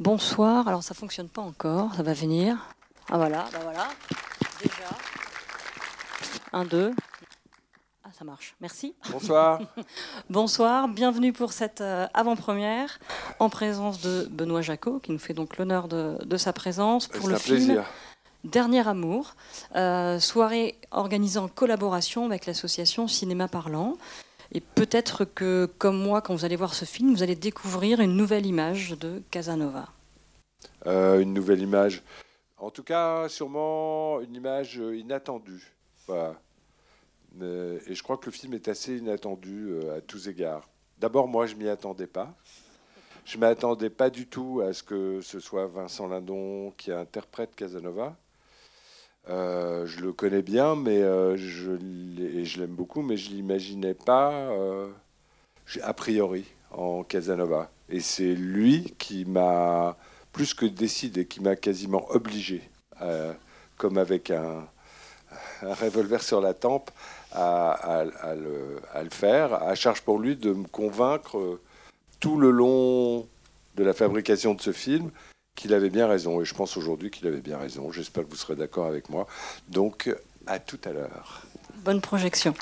Bonsoir. Alors ça fonctionne pas encore, ça va venir. Ah voilà, bah voilà. Déjà. Un, deux. Ah ça marche. Merci. Bonsoir. Bonsoir. Bienvenue pour cette euh, avant-première en présence de Benoît Jacot, qui nous fait donc l'honneur de, de sa présence pour le un film plaisir. Dernier Amour, euh, soirée organisée en collaboration avec l'association Cinéma Parlant. Et peut-être que, comme moi, quand vous allez voir ce film, vous allez découvrir une nouvelle image de Casanova. Euh, une nouvelle image. En tout cas, sûrement une image euh, inattendue. Euh, et je crois que le film est assez inattendu à tous égards. D'abord, moi, je m'y attendais pas. Je m'attendais pas du tout à ce que ce soit Vincent Lindon qui interprète Casanova. Je le connais bien, mais euh, je, et je l'aime beaucoup, mais je l'imaginais pas euh, a priori en Casanova. Et c'est lui qui m'a plus que décidé, qui m'a quasiment obligé, euh, comme avec un, revolver sur la tempe, à, le, faire. À charge pour lui de me convaincre tout le long de la fabrication de ce film qu'il avait bien raison. Et je pense aujourd'hui qu'il avait bien raison. J'espère que vous serez d'accord avec moi. Donc, à tout à l'heure. Bonne projection.